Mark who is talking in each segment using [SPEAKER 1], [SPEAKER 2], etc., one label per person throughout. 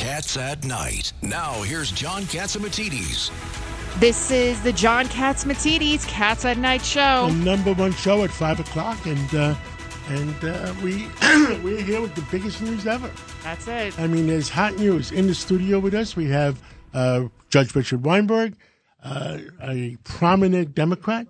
[SPEAKER 1] Cats at Night. Now, here's John Catsimatidis.
[SPEAKER 2] This is the John Catsimatidis Cats at Night show.
[SPEAKER 3] The number one show at 5 o'clock, and uh, and uh, we, we're here with the biggest news ever.
[SPEAKER 2] That's it.
[SPEAKER 3] I mean, there's hot news. In the studio with us, we have uh, Judge Richard Weinberg, uh, a prominent Democrat.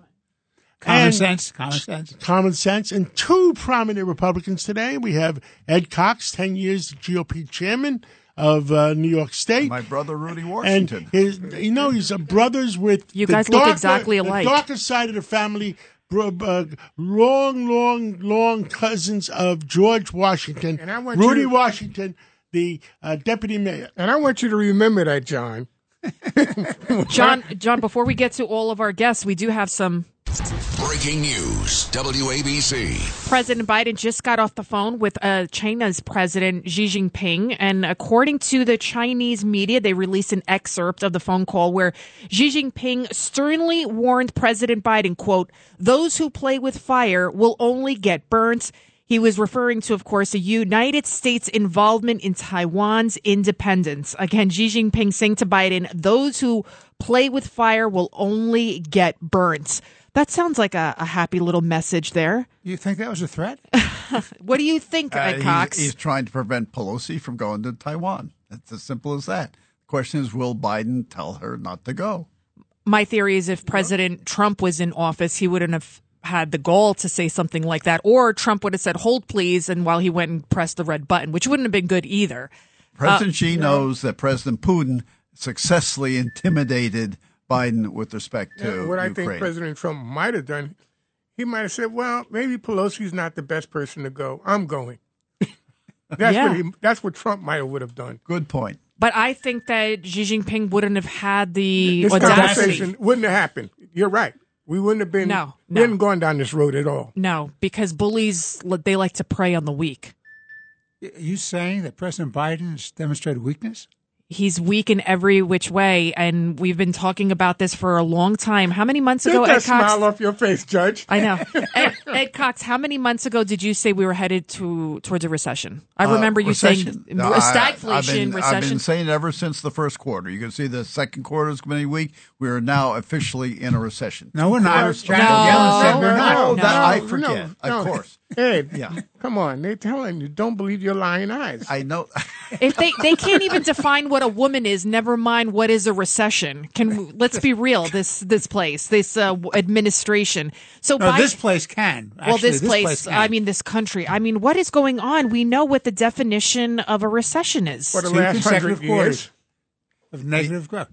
[SPEAKER 4] Common
[SPEAKER 3] and
[SPEAKER 4] sense, common sense.
[SPEAKER 3] Common sense. And two prominent Republicans today. We have Ed Cox, 10 years GOP chairman of uh, New York State.
[SPEAKER 5] My brother Rudy
[SPEAKER 3] and
[SPEAKER 5] Washington.
[SPEAKER 3] his, you know, he's a brothers with
[SPEAKER 2] You
[SPEAKER 3] the
[SPEAKER 2] guys look exactly alike.
[SPEAKER 3] The darker side of the family, uh, long, long, long cousins of George Washington,
[SPEAKER 6] And I want
[SPEAKER 3] Rudy
[SPEAKER 6] to-
[SPEAKER 3] Washington, the uh, deputy mayor.
[SPEAKER 6] And I want you to remember that, John.
[SPEAKER 2] John, John, before we get to all of our guests, we do have some.
[SPEAKER 1] Breaking news. WABC.
[SPEAKER 2] President Biden just got off the phone with uh, China's President Xi Jinping. And according to the Chinese media, they released an excerpt of the phone call where Xi Jinping sternly warned President Biden, quote, those who play with fire will only get burnt. He was referring to, of course, the United States involvement in Taiwan's independence. Again, Xi Jinping saying to Biden, those who play with fire will only get burnt. That sounds like a, a happy little message there.
[SPEAKER 4] You think that was a threat?
[SPEAKER 2] What do you think,
[SPEAKER 5] Uh,
[SPEAKER 2] Ed
[SPEAKER 5] he's-
[SPEAKER 2] Cox?
[SPEAKER 5] He's, trying to prevent Pelosi from going to Taiwan. It's as simple as that. The question is, will Biden tell her not to go?
[SPEAKER 2] My theory is if President Trump was in office, he wouldn't have had the gall to say something like that. Or Trump would have said, hold please, and while he went and pressed the red button, which wouldn't have been good either.
[SPEAKER 5] President Xi knows that President Putin successfully intimidated Biden with respect to
[SPEAKER 6] what I
[SPEAKER 5] Ukraine.
[SPEAKER 6] think President Trump might have done, he might have said, "Well, maybe Pelosi's not the best person to go. I'm going." that's
[SPEAKER 2] Yeah.
[SPEAKER 6] what he. That's what Trump might have would have done.
[SPEAKER 5] Good point.
[SPEAKER 2] But I think that Xi Jinping wouldn't have had the
[SPEAKER 6] This
[SPEAKER 2] audacity.
[SPEAKER 6] conversation wouldn't have happened. You're right. We wouldn't have been.
[SPEAKER 2] No,
[SPEAKER 6] we
[SPEAKER 2] no.
[SPEAKER 6] hadn't gone down this road at all.
[SPEAKER 2] No, because bullies, they like to prey on the weak.
[SPEAKER 4] Are you saying that President Biden has demonstrated weakness?
[SPEAKER 2] He's weak in every which way, and we've been talking about this for a long time. How many months
[SPEAKER 6] Take
[SPEAKER 2] ago,
[SPEAKER 6] that
[SPEAKER 2] Ed Cox?
[SPEAKER 6] smile off your face, Judge.
[SPEAKER 2] I know. Ed, Ed Cox, how many months ago did you say we were headed to towards a recession? I
[SPEAKER 5] Uh,
[SPEAKER 2] remember you
[SPEAKER 5] recession.
[SPEAKER 2] saying
[SPEAKER 5] No,
[SPEAKER 2] stagflation,
[SPEAKER 5] I've been, I've been saying it ever since the first quarter. You can see the second quarter is going to be weak. We are now officially in a recession.
[SPEAKER 4] No, we're not.
[SPEAKER 6] No,
[SPEAKER 4] Janet
[SPEAKER 2] no,
[SPEAKER 4] Yellen said we're not.
[SPEAKER 5] Oh,
[SPEAKER 2] No.
[SPEAKER 5] that I
[SPEAKER 6] No,
[SPEAKER 5] forget.
[SPEAKER 6] no,
[SPEAKER 5] Of
[SPEAKER 6] no.
[SPEAKER 5] course.
[SPEAKER 6] Ed,
[SPEAKER 5] Yeah.
[SPEAKER 6] come on. They're telling you, don't believe your lying eyes.
[SPEAKER 5] I know.
[SPEAKER 2] if they they can't even define what a woman is, never mind what is a recession. Can let's be real? This this place, this uh, administration. So
[SPEAKER 4] No,
[SPEAKER 2] Biden-
[SPEAKER 4] this place can.
[SPEAKER 2] well,
[SPEAKER 4] Actually,
[SPEAKER 2] this, place,
[SPEAKER 4] can.
[SPEAKER 2] I mean, this country. I mean, what is going on? We know what the definition of a recession is.
[SPEAKER 6] For the
[SPEAKER 4] two
[SPEAKER 6] last hundred years.
[SPEAKER 4] of negative growth.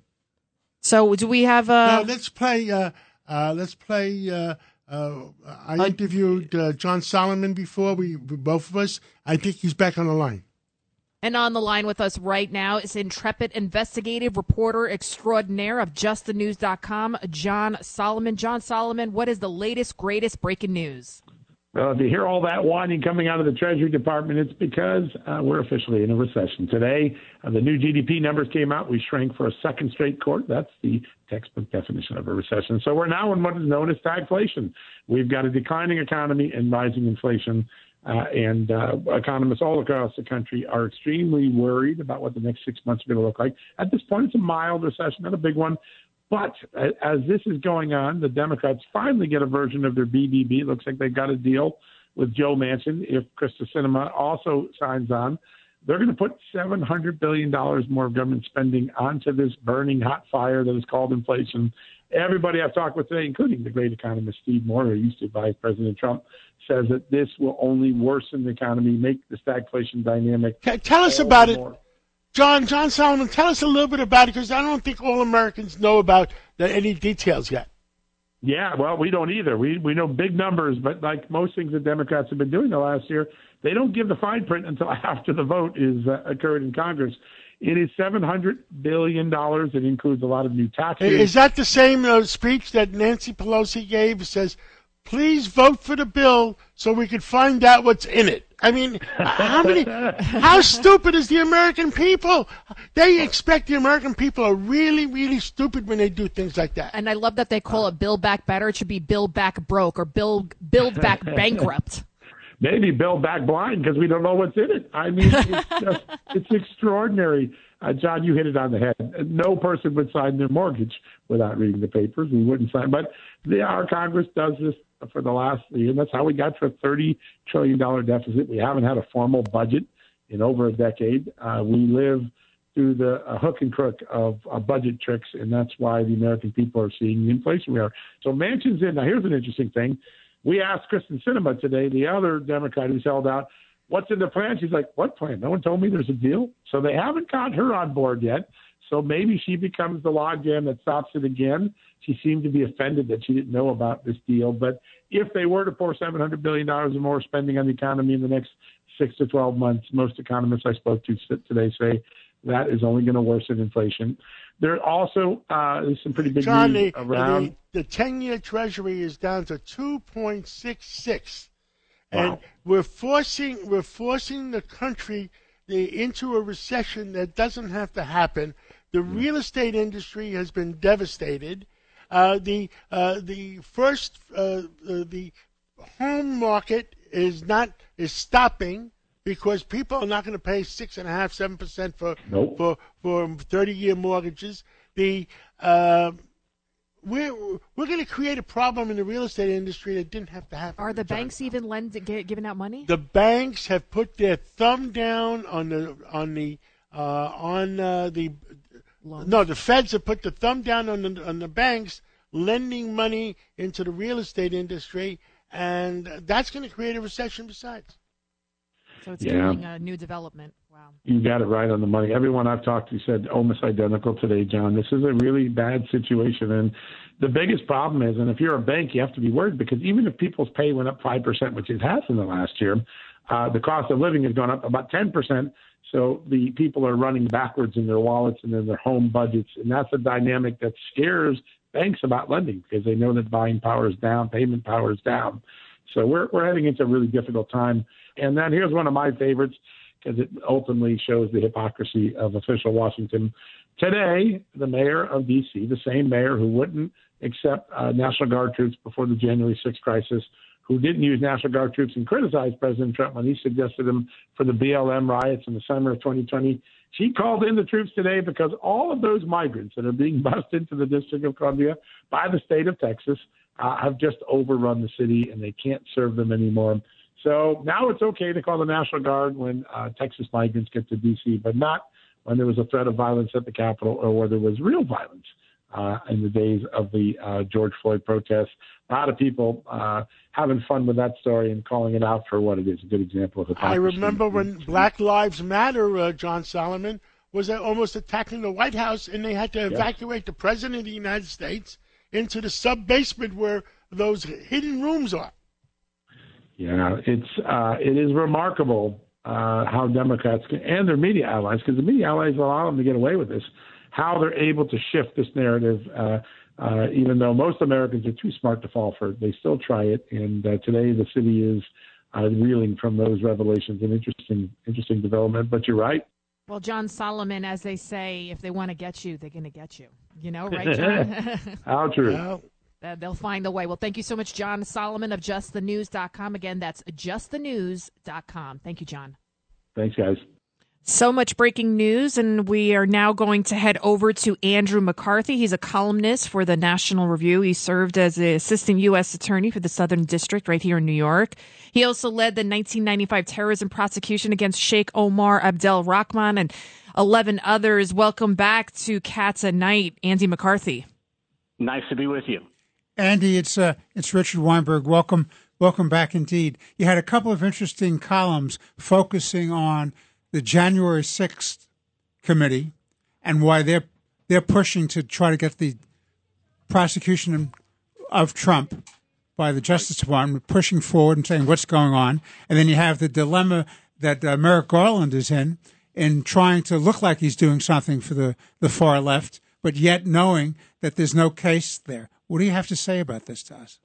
[SPEAKER 2] So, do we have
[SPEAKER 3] Now,
[SPEAKER 2] a?
[SPEAKER 3] let's play. Uh, uh, let's play. Uh, uh, I interviewed uh, John Solomon before. We both of us. I think he's back on the line.
[SPEAKER 2] And on the line with us right now is intrepid investigative reporter extraordinaire of justthenews.com, John Solomon. John Solomon, what is the latest, greatest breaking news?
[SPEAKER 7] Well, if you hear all that whining coming out of the Treasury Department, it's because uh, we're officially in a recession. Today, uh, the new GDP numbers came out. We shrank for a second straight quarter. That's the textbook definition of a recession. So we're now in what is known as stagflation. We've got a declining economy and rising inflation. Uh, and uh, economists all across the country are extremely worried about what the next six months are going to look like. At this point, it's a mild recession, not a big one. But as this is going on, the Democrats finally get a version of their BBB. It looks like they've got a deal with Joe Manchin. If Kyrsten Sinema also signs on, they're going to put $700 billion more of government spending onto this burning hot fire that is called inflation. Everybody I've talked with today, including the great economist Steve Moore, who used to advise President Trump, says that this will only worsen the economy, make the stagflation dynamic.
[SPEAKER 3] Tell us about it,
[SPEAKER 7] more.
[SPEAKER 3] John. John Solomon. Tell us a little bit about it because I don't think all Americans know about the, any details yet.
[SPEAKER 7] Yeah, well, we don't either. We we know big numbers, but like most things the Democrats have been doing the last year, they don't give the fine print until after the vote is uh, occurred in Congress. It is seven hundred billion dollars. It includes a lot of new taxes.
[SPEAKER 3] Is that the same uh, speech that Nancy Pelosi gave? It says, "Please vote for the bill so we can find out what's in it." I mean, how many? How stupid is the American people? They expect the American people are really, really stupid when they do things like that.
[SPEAKER 2] And I love that they call it Build Back Better. It should be Build Back Broke or Build Build Back Bankrupt.
[SPEAKER 7] maybe build back blind because we don't know what's in it. I mean, it's just it's extraordinary. Uh, John, you hit it on the head. No person would sign their mortgage without reading the papers. We wouldn't sign, but the, our Congress does this for the last year, and that's how we got to a thirty trillion dollar deficit. We haven't had a formal budget in over a decade. Uh, we live through the uh, hook and crook of uh, budget tricks, and that's why the American people are seeing the inflation we are. So Manchin's in. Now, here's an interesting thing. We asked Kyrsten Sinema today, the other Democrat who's held out, what's in the plan? She's like, what plan? No one told me there's a deal. So they haven't got her on board yet. So maybe she becomes the logjam that stops it again. She seemed to be offended that she didn't know about this deal. But if they were to pour $700 billion or more spending on the economy in the next six to 12 months, most economists I spoke to today say that is only going to worsen inflation. There also uh, is some pretty big
[SPEAKER 3] John,
[SPEAKER 7] news
[SPEAKER 3] the,
[SPEAKER 7] around.
[SPEAKER 3] The, the 10-year Treasury is down to 2.66, and
[SPEAKER 7] Wow.
[SPEAKER 3] we're forcing we're forcing the country the, into a recession that doesn't have to happen. The
[SPEAKER 7] Hmm.
[SPEAKER 3] real estate industry has been devastated. Uh, the uh, the first uh, uh, the home market is not is stopping because people are not going to pay six and a half seven percent for
[SPEAKER 7] Nope.
[SPEAKER 3] for for thirty year mortgages. The uh, we're we're going to create a problem in the real estate industry that didn't have to happen.
[SPEAKER 2] Are the
[SPEAKER 3] John.
[SPEAKER 2] banks even lending, giving out money?
[SPEAKER 3] The banks have put their thumb down on the on the uh, on uh, the
[SPEAKER 2] Loans.
[SPEAKER 3] no, the feds have put the thumb down on the on the banks lending money into the real estate industry, and that's going to create a recession. Besides,
[SPEAKER 2] So it's
[SPEAKER 7] Yeah.
[SPEAKER 2] killing a new development. Wow.
[SPEAKER 7] You got it right on the money. Everyone I've talked to said almost identical today, John. This is a really bad situation. And the biggest problem is, and if you're a bank, you have to be worried because even if people's pay went up 5%, which it has in the last year, uh, the cost of living has gone up about 10%. So the people are running backwards in their wallets and in their home budgets. And that's a dynamic that scares banks about lending because they know that buying power is down, payment power is down. So we're, we're heading into a really difficult time. And then here's one of my favorites because it ultimately shows the hypocrisy of official Washington. Today, the mayor of D.C., the same mayor who wouldn't accept uh, National Guard troops before the January 6th crisis, who didn't use National Guard troops and criticized President Trump when he suggested them for the BLM riots in the summer of 2020, she called in the troops today because all of those migrants that are being bussed into the District of Columbia by the state of Texas uh, have just overrun the city and they can't serve them anymore. So now it's okay to call the National Guard when uh, Texas migrants get to D.C., but not when there was a threat of violence at the Capitol or where there was real violence uh, in the days of the uh, George Floyd protests. A lot of people uh, having fun with that story and calling it out for what it is. A good example of hypocrisy.
[SPEAKER 3] I remember when Black Lives Matter, uh, John Solomon was uh, almost attacking the White House, and they had to evacuate the president of the United States into the sub basement where those hidden rooms are.
[SPEAKER 7] Yeah, it's uh, it is remarkable uh, how Democrats can, and their media allies, because the media allies allow them to get away with this, how they're able to shift this narrative. Uh, uh, even though most Americans are too smart to fall for it, they still try it. And uh, today, the city is uh, reeling from those revelations. An interesting, interesting development. But you're right.
[SPEAKER 2] Well, John Solomon, as they say, if they want to get you, they're going to get you. You know, right, John?
[SPEAKER 7] How true.
[SPEAKER 3] Well,
[SPEAKER 2] Uh, They'll find a way. Well, thank you so much, John Solomon of justthenews.com. Again, that's justthenews.com. Thank you, John.
[SPEAKER 7] Thanks, guys.
[SPEAKER 2] So much breaking news, and we are now going to head over to Andrew McCarthy. He's a columnist for the National Review. He served as the assistant U.S. attorney for the Southern District right here in New York. He also led the 1995 terrorism prosecution against Sheikh Omar Abdel Rahman and 11 others. Welcome back to Cats at Night, Andy McCarthy.
[SPEAKER 8] Nice to be with you.
[SPEAKER 4] Andy, it's uh, it's Richard Weinberg. Welcome, welcome back indeed. You had a couple of interesting columns focusing on the January sixth committee and why they're they're pushing to try to get the prosecution of Trump by the Justice Department pushing forward and saying what's going on, and then you have the dilemma that uh, Merrick Garland is in in trying to look like he's doing something for the, the far left, but yet knowing that there's no case there. What do you have to say about this to us?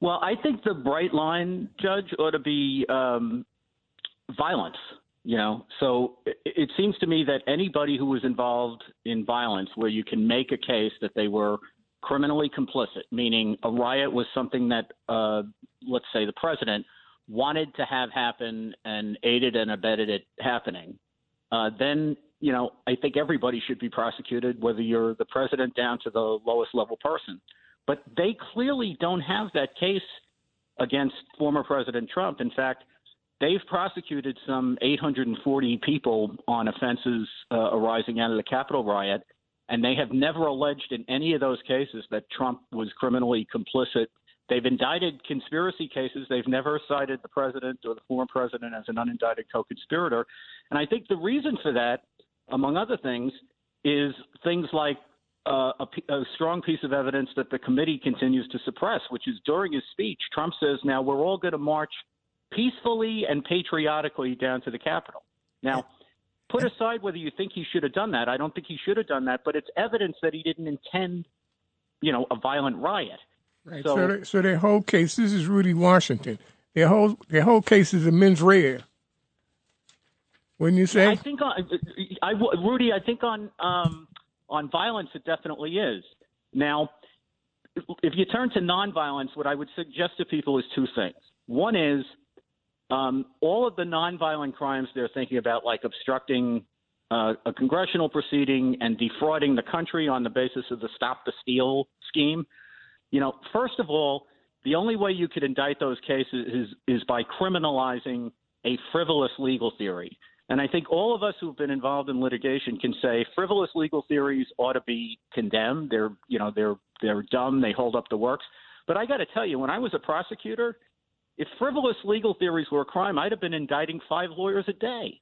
[SPEAKER 8] Well, I think the bright line, Judge, ought to be um, violence. You know, so it, it seems to me that anybody who was involved in violence, where you can make a case that they were criminally complicit, meaning a riot was something that, uh, let's say, the president wanted to have happen and aided and abetted it happening, uh, then you know I think everybody should be prosecuted, whether you're the president down to the lowest level person. But they clearly don't have that case against former President Trump. In fact, they've prosecuted some 840 people on offenses uh, arising out of the Capitol riot, and they have never alleged in any of those cases that Trump was criminally complicit. They've indicted conspiracy cases. They've never cited the president or the former president as an unindicted co conspirator. And I think the reason for that, among other things, is things like uh, a, a, strong piece of evidence that the committee continues to suppress, which is during his speech, Trump says, now we're all going to march peacefully and patriotically down to the Capitol. Now, put aside whether you think he should have done that. I don't think he should have done that, but it's evidence that he didn't intend, you know, a violent riot.
[SPEAKER 6] Right. So, so, so their whole case. This is Rudy Washington. Their whole their whole case is a mens rea. Wouldn't you say?
[SPEAKER 8] I think on, I, Rudy. I think on um, on violence, it definitely is. Now, if you turn to nonviolence, what I would suggest to people is two things. One is um, all of the nonviolent crimes they're thinking about, like obstructing uh, a congressional proceeding and defrauding the country on the basis of the Stop the Steal scheme. You know, first of all, the only way you could indict those cases is, is by criminalizing a frivolous legal theory. And I think all of us who've been involved in litigation can say frivolous legal theories ought to be condemned. They're, you know, they're they're dumb. They hold up the works. But I got to tell you, when I was a prosecutor, if frivolous legal theories were a crime, I'd have been indicting five lawyers a day.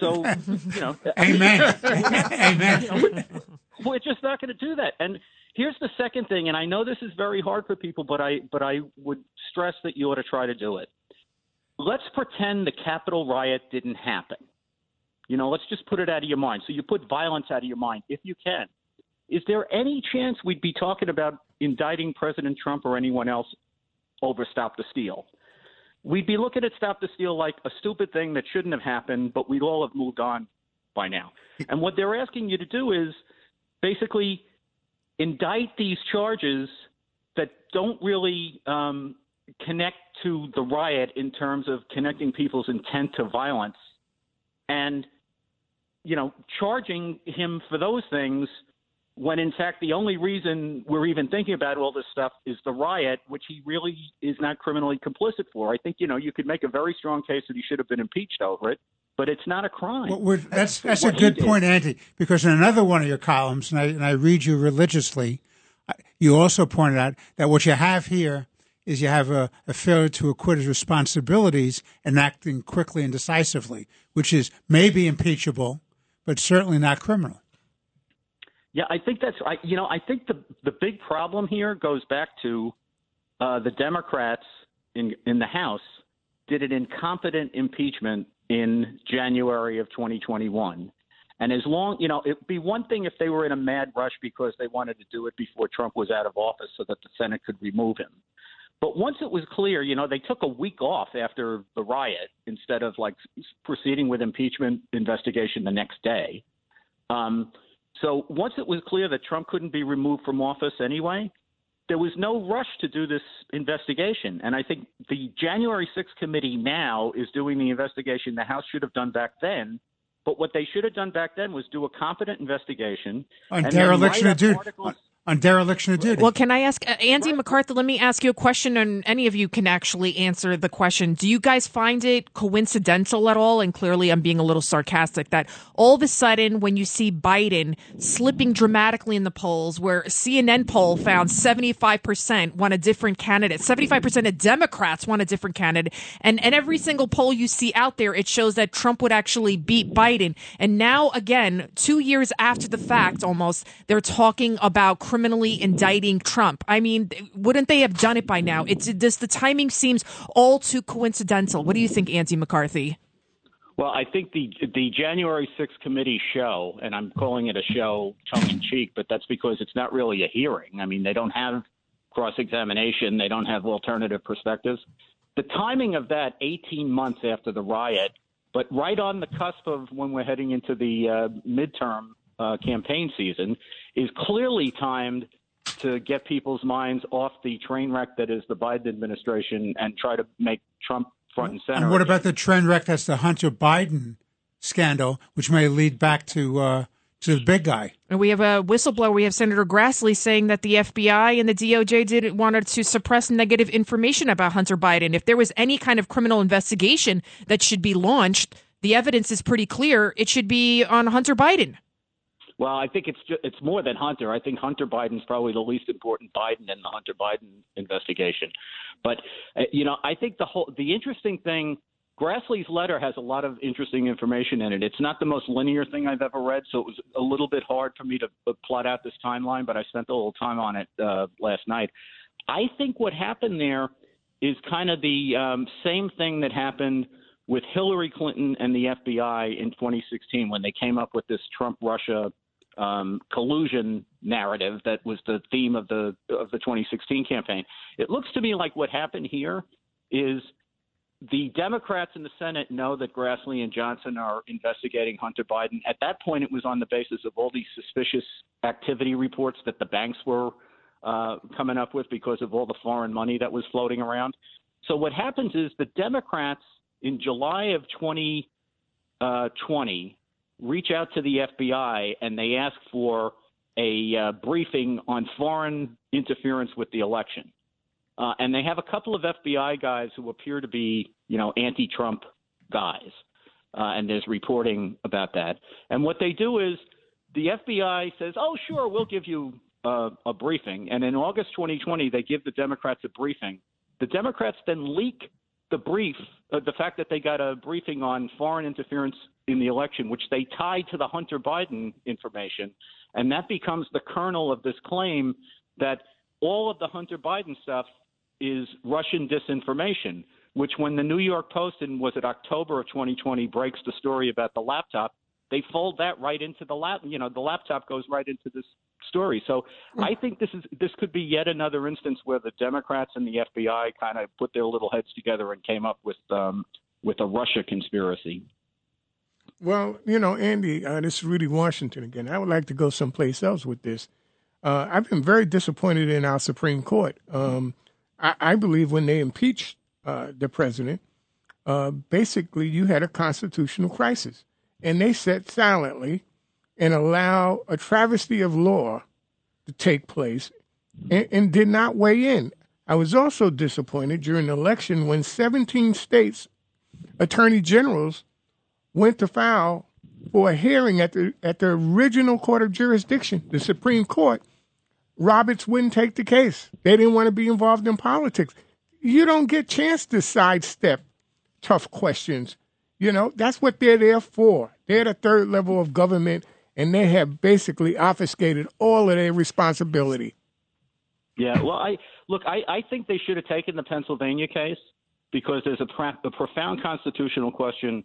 [SPEAKER 8] So, you know,
[SPEAKER 4] amen, amen.
[SPEAKER 8] You know, we're just not going to do that. And here's the second thing, and I know this is very hard for people, but I but I would stress that you ought to try to do it. Let's pretend the Capitol riot didn't happen. You know, let's just put it out of your mind. So you put violence out of your mind if you can. Is there any chance we'd be talking about indicting President Trump or anyone else over Stop the Steal? We'd be looking at Stop the Steal like a stupid thing that shouldn't have happened, but we'd all have moved on by now. And what they're asking you to do is basically indict these charges that don't really um, connect to the riot in terms of connecting people's intent to violence and you know, charging him for those things when in fact the only reason we're even thinking about all this stuff is the riot, which he really is not criminally complicit for. I think you know you could make a very strong case that he should have been impeached over it, but it's not a crime.
[SPEAKER 4] Well, that's that's a good point, Andy. Because in another one of your columns, and I, and I read you religiously, you also pointed out that what you have here is you have a, a failure to acquit his responsibilities and acting quickly and decisively, which is maybe impeachable but certainly not criminal.
[SPEAKER 8] Yeah, I think that's I you know I think the the big problem here goes back to uh, the Democrats in in the House did an incompetent impeachment in January of 2021. And as long, you know, it'd be one thing if they were in a mad rush because they wanted to do it before Trump was out of office so that the Senate could remove him. But once it was clear, you know, they took a week off after the riot instead of like proceeding with impeachment investigation the next day. Um, so once it was clear that Trump couldn't be removed from office anyway, there was no rush to do this investigation. And I think the January 6th committee now is doing the investigation the House should have done back then. But what they should have done back then was do a competent investigation.
[SPEAKER 4] On dereliction of duty on dereliction of duty.
[SPEAKER 2] Well, can I ask uh, Andy McCarthy? Let me ask you a question, and any of you can actually answer the question. Do you guys find it coincidental at all? And clearly, I'm being a little sarcastic. That all of a sudden, when you see Biden slipping dramatically in the polls, where CNN poll found 75 percent want a different candidate, 75 percent of Democrats want a different candidate, and and every single poll you see out there, it shows that Trump would actually beat Biden. And now, again, two years after the fact, almost, they're talking about criminally indicting Trump. I mean, wouldn't they have done it by now? It's this the timing seems all too coincidental. What do you think, Andy McCarthy?
[SPEAKER 8] Well, I think the the January 6th committee show, and I'm calling it a show tongue in cheek, but that's because it's not really a hearing. I mean, they don't have cross examination, they don't have alternative perspectives. The timing of that 18 months after the riot, but right on the cusp of when we're heading into the uh, midterm uh, campaign season is clearly timed to get people's minds off the train wreck that is the Biden administration and try to make Trump front and center.
[SPEAKER 4] And what about the train wreck that's the Hunter Biden scandal, which may lead back to uh, to the big guy?
[SPEAKER 2] And we have a whistleblower. We have Senator Grassley saying that the FBI and the DOJ did wanted to suppress negative information about Hunter Biden. If there was any kind of criminal investigation that should be launched, the evidence is pretty clear. It should be on Hunter Biden.
[SPEAKER 8] Well, I think it's just, it's more than Hunter. I think Hunter Biden's probably the least important Biden in the Hunter Biden investigation. But uh, you know, I think the whole the interesting thing. Grassley's letter has a lot of interesting information in it. It's not the most linear thing I've ever read, so it was a little bit hard for me to uh, plot out this timeline. But I spent a little time on it uh, last night. I think what happened there is kind of the um, same thing that happened with Hillary Clinton and the FBI in 2016 when they came up with this Trump Russia um, collusion narrative that was the theme of the of the 2016 campaign. It looks to me like what happened here is the Democrats in the Senate know that Grassley and Johnson are investigating Hunter Biden. At that point, it was on the basis of all these suspicious activity reports that the banks were uh, coming up with because of all the foreign money that was floating around. So what happens is the Democrats in July of 2020 uh, reach out to the FBI and they ask for a uh, briefing on foreign interference with the election. Uh, and they have a couple of FBI guys who appear to be, you know, anti-Trump guys. Uh, and there's reporting about that. And what they do is the FBI says, "Oh, sure, we'll give you uh, a briefing." And in August 2020, they give the Democrats a briefing. The Democrats then leak the brief, uh, the fact that they got a briefing on foreign interference in the election, which they tied to the Hunter Biden information, and that becomes the kernel of this claim that all of the Hunter Biden stuff is Russian disinformation. Which, when the New York Post in was it October of 2020 breaks the story about the laptop, they fold that right into the lap. You know, the laptop goes right into this story. So I think this is this could be yet another instance where the Democrats and the FBI kind of put their little heads together and came up with um, with a Russia conspiracy.
[SPEAKER 6] Well, you know, Andy, uh, this is Rudy Washington again. I would like to go someplace else with this. Uh, I've been very disappointed in our Supreme Court. Um, I, I, believe when they impeached uh, the president, uh, basically you had a constitutional crisis, and they sat silently and allow a travesty of law to take place and, and did not weigh in. I was also disappointed during the election when 17 states attorney generals went to file for a hearing at the at the original court of jurisdiction, the Supreme Court. Roberts wouldn't take the case. They didn't want to be involved in politics. You don't get chance to sidestep tough questions. You know, that's what they're there for. They're the third level of government and they have basically obfuscated all of their responsibility.
[SPEAKER 8] Yeah, well, I look, I, I think they should have taken the Pennsylvania case because there's a, a profound constitutional question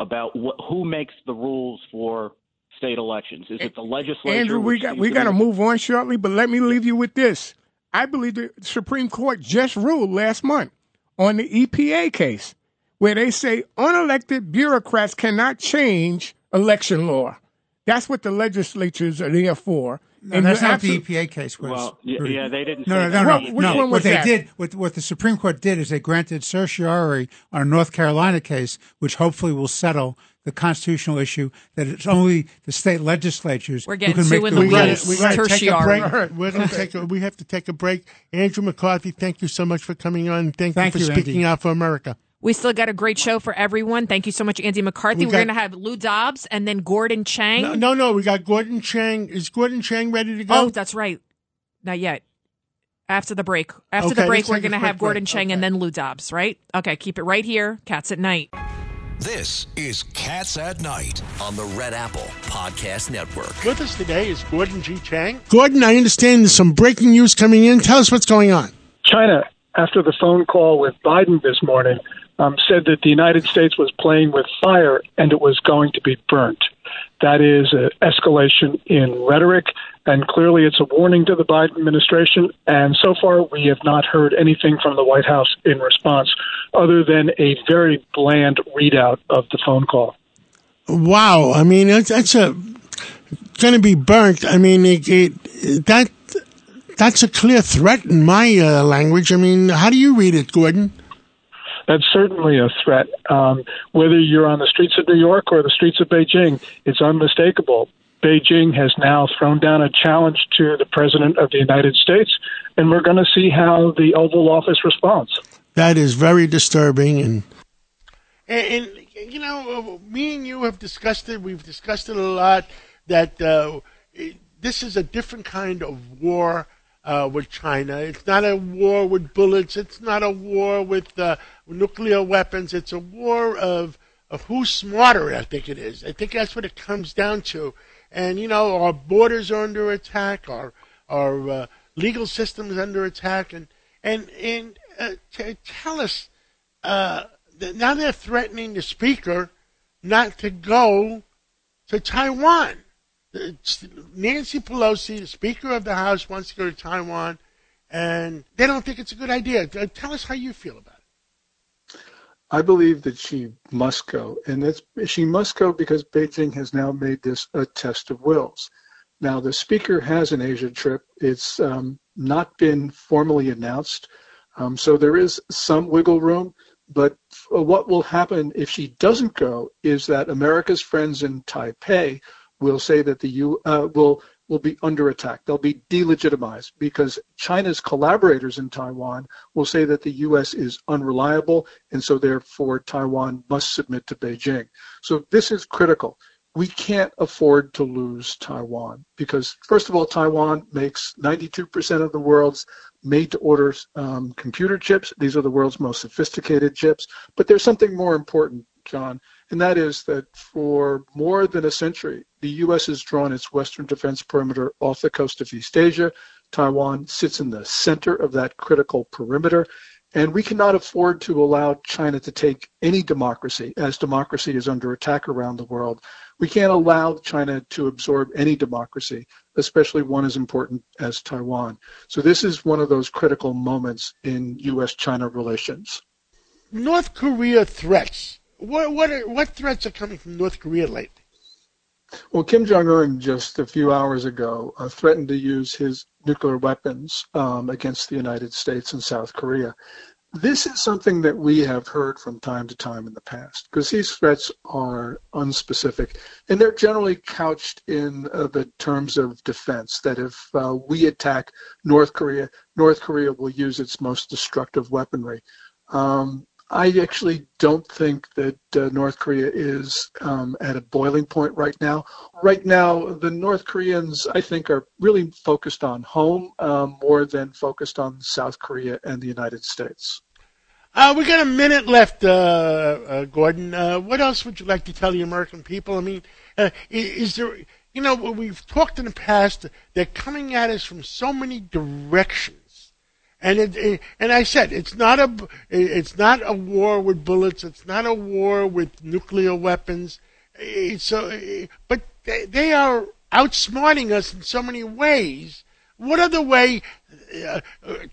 [SPEAKER 8] about wh- who makes the rules for state elections. Is it the legislature?
[SPEAKER 6] Andrew, we got we got to move on shortly, but let me leave you with this. I believe the Supreme Court just ruled last month on the EPA case where they say unelected bureaucrats cannot change election law. That's what the legislatures are there for.
[SPEAKER 4] No, and that's not the EPA case. Was,
[SPEAKER 8] well, yeah, yeah, they didn't.
[SPEAKER 4] No, no, no, no. no. What they that? did, what, what the Supreme Court did, is they granted certiorari on a North Carolina case, which hopefully will settle the constitutional issue that it's only the state legislatures
[SPEAKER 2] We're getting
[SPEAKER 4] who can make
[SPEAKER 2] in
[SPEAKER 4] the,
[SPEAKER 2] the
[SPEAKER 3] rules.
[SPEAKER 2] We
[SPEAKER 3] got to take a break. We're going to take. A, we have to take a break. Andrew McCarthy, thank you so much for coming on. Thank,
[SPEAKER 4] thank
[SPEAKER 3] you for
[SPEAKER 4] you,
[SPEAKER 3] speaking
[SPEAKER 4] Andy.
[SPEAKER 3] out for America.
[SPEAKER 2] We still got a great show for everyone. Thank you so much, Andy McCarthy. We are going to have Lou Dobbs and then Gordon Chang.
[SPEAKER 3] No, no, no, we got Gordon Chang. Is Gordon Chang ready to go?
[SPEAKER 2] Oh, that's right. Not yet. After the break. After
[SPEAKER 3] Okay,
[SPEAKER 2] the break, we're going to
[SPEAKER 3] quick
[SPEAKER 2] have Gordon
[SPEAKER 3] break.
[SPEAKER 2] Chang
[SPEAKER 3] Okay.
[SPEAKER 2] and then Lou Dobbs, right? Okay, keep it right here. Cats at Night.
[SPEAKER 1] This is Cats at Night.
[SPEAKER 9] on the Red Apple Podcast Network.
[SPEAKER 3] With us today is Gordon G. Chang. Gordon, I understand there's some breaking news coming in. Tell us what's going on.
[SPEAKER 10] China, after the phone call with Biden this morning, um, said that the United States was playing with fire and it was going to be burnt. That is an escalation in rhetoric, and clearly it's a warning to the Biden administration. And so far, we have not heard anything from the White House in response, other than a very bland readout of the phone call.
[SPEAKER 3] Wow, I mean that's, that's a going to be burnt. I mean it, it, that that's a clear threat in my uh, language. I mean, how do you read it, Gordon?
[SPEAKER 10] That's certainly a threat. Um, whether you're on the streets of New York or the streets of Beijing, it's unmistakable. Beijing has now thrown down a challenge to the President of the United States, and we're going to see how the Oval Office responds.
[SPEAKER 3] That is very disturbing, and and, and you know, me and you have discussed it. We've discussed it a lot. That uh, this is a different kind of war uh, with China. It's not a war with bullets. It's not a war with uh, nuclear weapons. It's a war of of who's smarter. I think it is. I think that's what it comes down to. And you know, our borders are under attack. Our our uh, legal system is under attack. And and and uh, t- tell us uh, that now they're threatening the speaker not to go to Taiwan. Nancy Pelosi, the Speaker of the House, wants to go to Taiwan, and they don't think it's a good idea. Uh, tell us how you feel about it.
[SPEAKER 10] I believe that she must go, and she must go because Beijing has now made this a test of wills. Now, the Speaker has an Asia trip. It's um, not been formally announced, um, so there is some wiggle room. But what will happen if she doesn't go is that America's friends in Taipei will say that the U uh, will will be under attack. They'll be delegitimized because China's collaborators in Taiwan will say that the U.S. is unreliable, and so therefore Taiwan must submit to Beijing. So this is critical. We can't afford to lose Taiwan because, first of all, Taiwan makes 92% of the world's made-to-order um, computer chips. These are the world's most sophisticated chips. But there's something more important, John and that is that for more than a century, the U.S. has drawn its western defense perimeter off the coast of East Asia. Taiwan sits in the center of that critical perimeter. And we cannot afford to allow China to take any democracy as democracy is under attack around the world. We can't allow China to absorb any democracy, especially one as important as Taiwan. So this is one of those critical moments in U.S. China relations.
[SPEAKER 3] North Korea threats what what are, what threats are coming from North Korea lately?
[SPEAKER 10] Well, Kim Jong Un just a few hours ago uh, threatened to use his nuclear weapons um, against the United States and South Korea. This is something that we have heard from time to time in the past because these threats are unspecific and they're generally couched in uh, the terms of defense that if uh, we attack North Korea, North Korea will use its most destructive weaponry. Um, I actually don't think that uh, North Korea is um, at a boiling point right now. Right now, the North Koreans, I think, are really focused on home um, more than focused on South Korea and the United States.
[SPEAKER 3] Uh, we got a minute left, uh, uh Gordon. Uh, what else would you like to tell the American people? I mean, is there, you know, we've talked in the past, they're coming at us from so many directions and it, it, and I said it's not a it's not a war with bullets. It's not a war with nuclear weapons. Eh, so, eh, but they, they are outsmarting us in so many ways. What other way? Uh,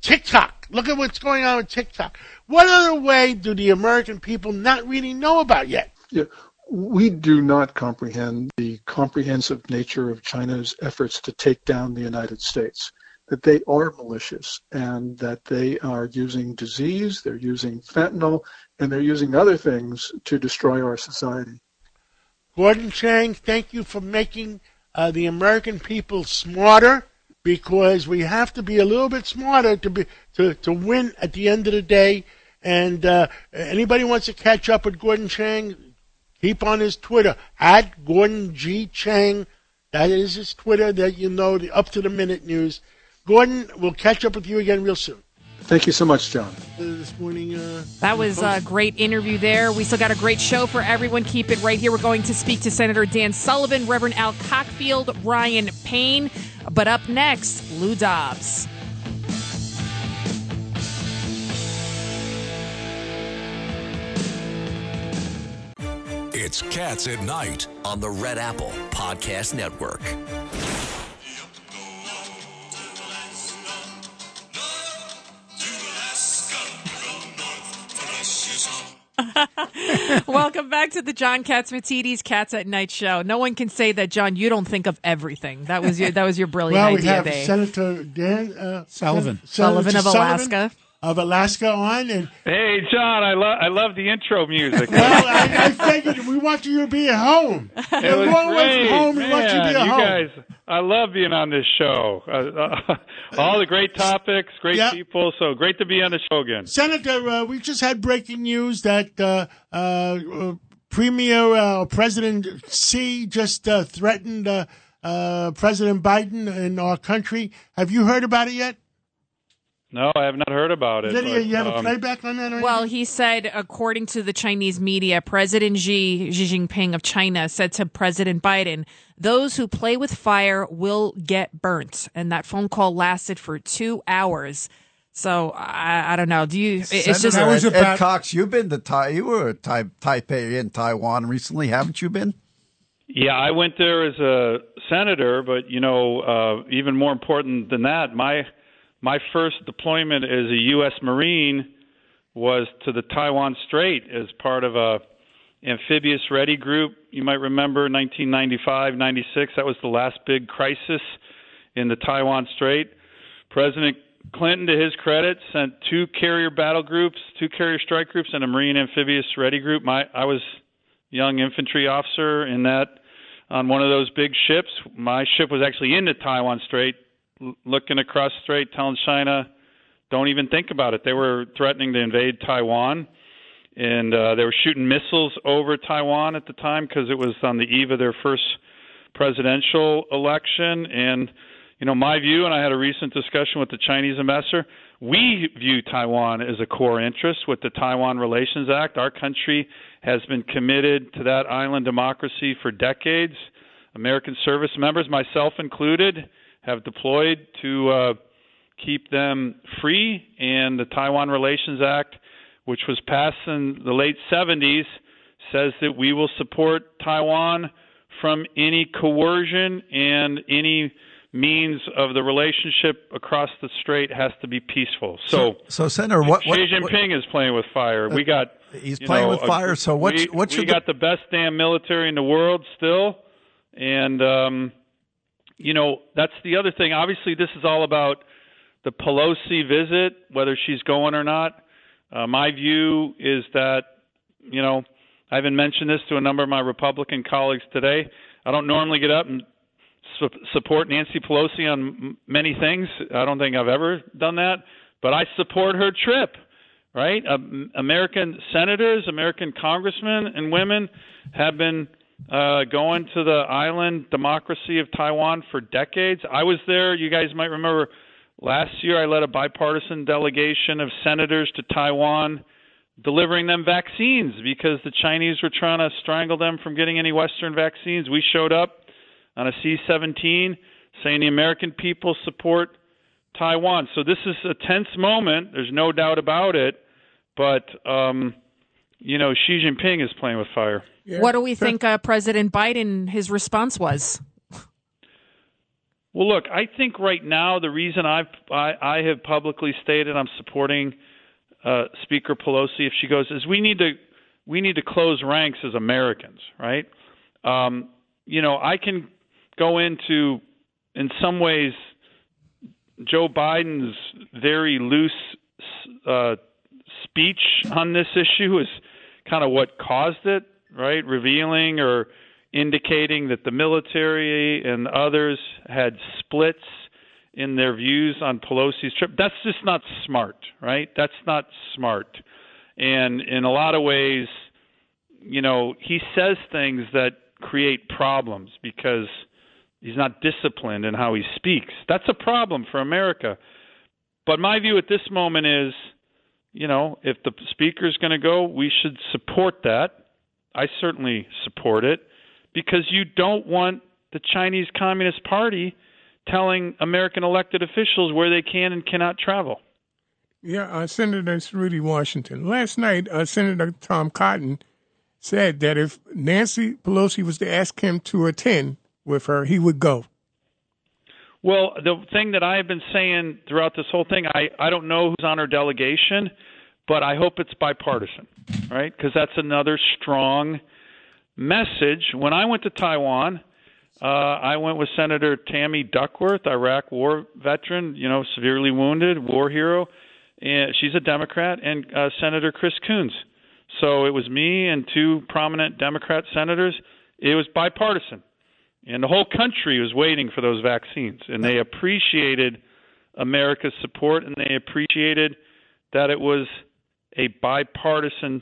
[SPEAKER 3] TikTok. Look at what's going on with TikTok. What other way do the American people not really know about yet?
[SPEAKER 10] Yeah, we do not comprehend the comprehensive nature of China's efforts to take down the United States that they are malicious and that they are using disease, they're using fentanyl, and they're using other things to destroy our society.
[SPEAKER 3] Gordon Chang, thank you for making uh, the American people smarter because we have to be a little bit smarter to be to, to win at the end of the day. And uh, anybody wants to catch up with Gordon Chang, keep on his Twitter at Gordon G Chang. That is his Twitter that you know the up to the minute news. Gordon, we'll catch up with you again real soon.
[SPEAKER 10] Thank you so much, John.
[SPEAKER 3] This morning, uh,
[SPEAKER 2] that was a great interview there. We still got a great show for everyone. Keep it right here. We're going to speak to Senator Dan Sullivan, Reverend Al Cockfield, Ryan Payne. But up next, Lou Dobbs.
[SPEAKER 1] It's Cats at Night
[SPEAKER 9] on the Red Apple Podcast Network.
[SPEAKER 2] Welcome back to the John Catsimatidis Cats at Night show. No one can say that, John. You don't think of everything. That was your that was your brilliant
[SPEAKER 3] well,
[SPEAKER 2] idea.
[SPEAKER 3] we have Senator Dan uh,
[SPEAKER 4] Sullivan.
[SPEAKER 2] Sullivan of Alaska.
[SPEAKER 3] Of Alaska on. And
[SPEAKER 11] Hey, John, I love I love the intro music.
[SPEAKER 3] well, I, I figured we want you to be at home.
[SPEAKER 11] It was great.
[SPEAKER 3] home. We want you to be
[SPEAKER 11] Man,
[SPEAKER 3] at
[SPEAKER 11] you
[SPEAKER 3] home.
[SPEAKER 11] guys, I love being on this show. Uh, uh, all the great topics, great
[SPEAKER 3] Yeah.
[SPEAKER 11] people. So great to be on the show again.
[SPEAKER 3] Senator, uh, we just had breaking news that uh, uh, uh, Premier uh, President C just uh, threatened uh, uh, President Biden in our country. Have you heard about it yet?
[SPEAKER 11] No, I have not heard about it.
[SPEAKER 3] Lydia,
[SPEAKER 11] but,
[SPEAKER 3] you have a
[SPEAKER 11] um,
[SPEAKER 3] playback on that? Or
[SPEAKER 2] Well,
[SPEAKER 3] anything?
[SPEAKER 2] he said, according to the Chinese media, President Xi, Xi Jinping of China said to President Biden, those who play with fire will get burnt. And that phone call lasted for two hours. So I, I don't know. Do you? It's just
[SPEAKER 5] Senator
[SPEAKER 4] was
[SPEAKER 5] Ed,
[SPEAKER 4] about-
[SPEAKER 5] Ed Cox, you've been to Tai. You were at tai, Taipei in Taiwan recently, haven't you been?
[SPEAKER 11] Yeah, I went there as a senator, but you know, uh, even more important than that, my my first deployment as a U.S. Marine was to the Taiwan Strait as part of a amphibious ready group. You might remember 1995, 96. That was the last big crisis in the Taiwan Strait. President Clinton, to his credit, sent two carrier battle groups, two carrier strike groups, and a Marine amphibious ready group. My I was young infantry officer in that on one of those big ships. My ship was actually in the Taiwan Strait, looking across the strait, telling China, "Don't even think about it." They were threatening to invade Taiwan, and uh, they were shooting missiles over Taiwan at the time because it was on the eve of their first presidential election. And you know, my view, and I had a recent discussion with the Chinese ambassador. We view Taiwan as a core interest with the Taiwan Relations Act. Our country has been committed to that island democracy for decades. American service members, myself included, have deployed to uh, keep them free. And the Taiwan Relations Act, which was passed in the late 70s, says that we will support Taiwan from any coercion and any means of the relationship across the strait has to be peaceful. So,
[SPEAKER 5] So, Senator, what, what,
[SPEAKER 11] Xi Jinping is playing with fire. We got
[SPEAKER 5] he's playing
[SPEAKER 11] know,
[SPEAKER 5] with
[SPEAKER 11] a-
[SPEAKER 5] fire. So, what,
[SPEAKER 11] we,
[SPEAKER 5] what
[SPEAKER 11] we
[SPEAKER 5] should
[SPEAKER 11] got the best damn military in the world still, and um, you know that's the other thing. Obviously, this is all about the Pelosi visit, whether she's going or not. Uh, my view is that you know I haven't mentioned this to a number of my Republican colleagues today. I don't normally get up and su- support Nancy Pelosi on m- many things. I don't think I've ever done that, but I support her trip. Right? Um, American senators, American congressmen and women have been uh, going to the island democracy of Taiwan for decades. I was there. You guys might remember last year I led a bipartisan delegation of senators to Taiwan delivering them vaccines because the Chinese were trying to strangle them from getting any Western vaccines. We showed up on a C 17 saying the American people support Taiwan. So this is a tense moment. There's no doubt about it. But, um, you know, Xi Jinping is playing with fire.
[SPEAKER 2] What do we think uh, President Biden, his response was?
[SPEAKER 11] Well, look, I think right now the reason I've, I, I have publicly stated I'm supporting uh, Speaker Pelosi if she goes is we need to we need to close ranks as Americans, right? Um, you know, I can go into in some ways Joe Biden's very loose uh, speech on this issue is kind of what caused it, right? Revealing or indicating that the military and others had splits in their views on Pelosi's trip. That's just not smart, right? That's not smart. And in a lot of ways, you know, he says things that create problems because he's not disciplined in how he speaks. That's a problem for America. But my view at this moment is, you know, if the speaker's going to go, we should support that. I certainly support it because you don't want the Chinese Communist Party telling American elected officials where they can and cannot travel.
[SPEAKER 6] Yeah, uh, Senator Rudy Washington. Last night, uh, Senator Tom Cotton said that if Nancy Pelosi was to ask him to attend with her, he would go.
[SPEAKER 11] Well, the thing that I have been saying throughout this whole thing, I, I don't know who's on her delegation, but I hope it's bipartisan, right? Because that's another strong message. When I went to Taiwan, uh, I went with Senator Tammy Duckworth, Iraq war veteran, you know, severely wounded, war hero. and she's a Democrat, and uh, Senator Chris Coons. So it was me and two prominent Democrat senators. It was bipartisan, and the whole country was waiting for those vaccines, and they appreciated America's support, and they appreciated that it was a bipartisan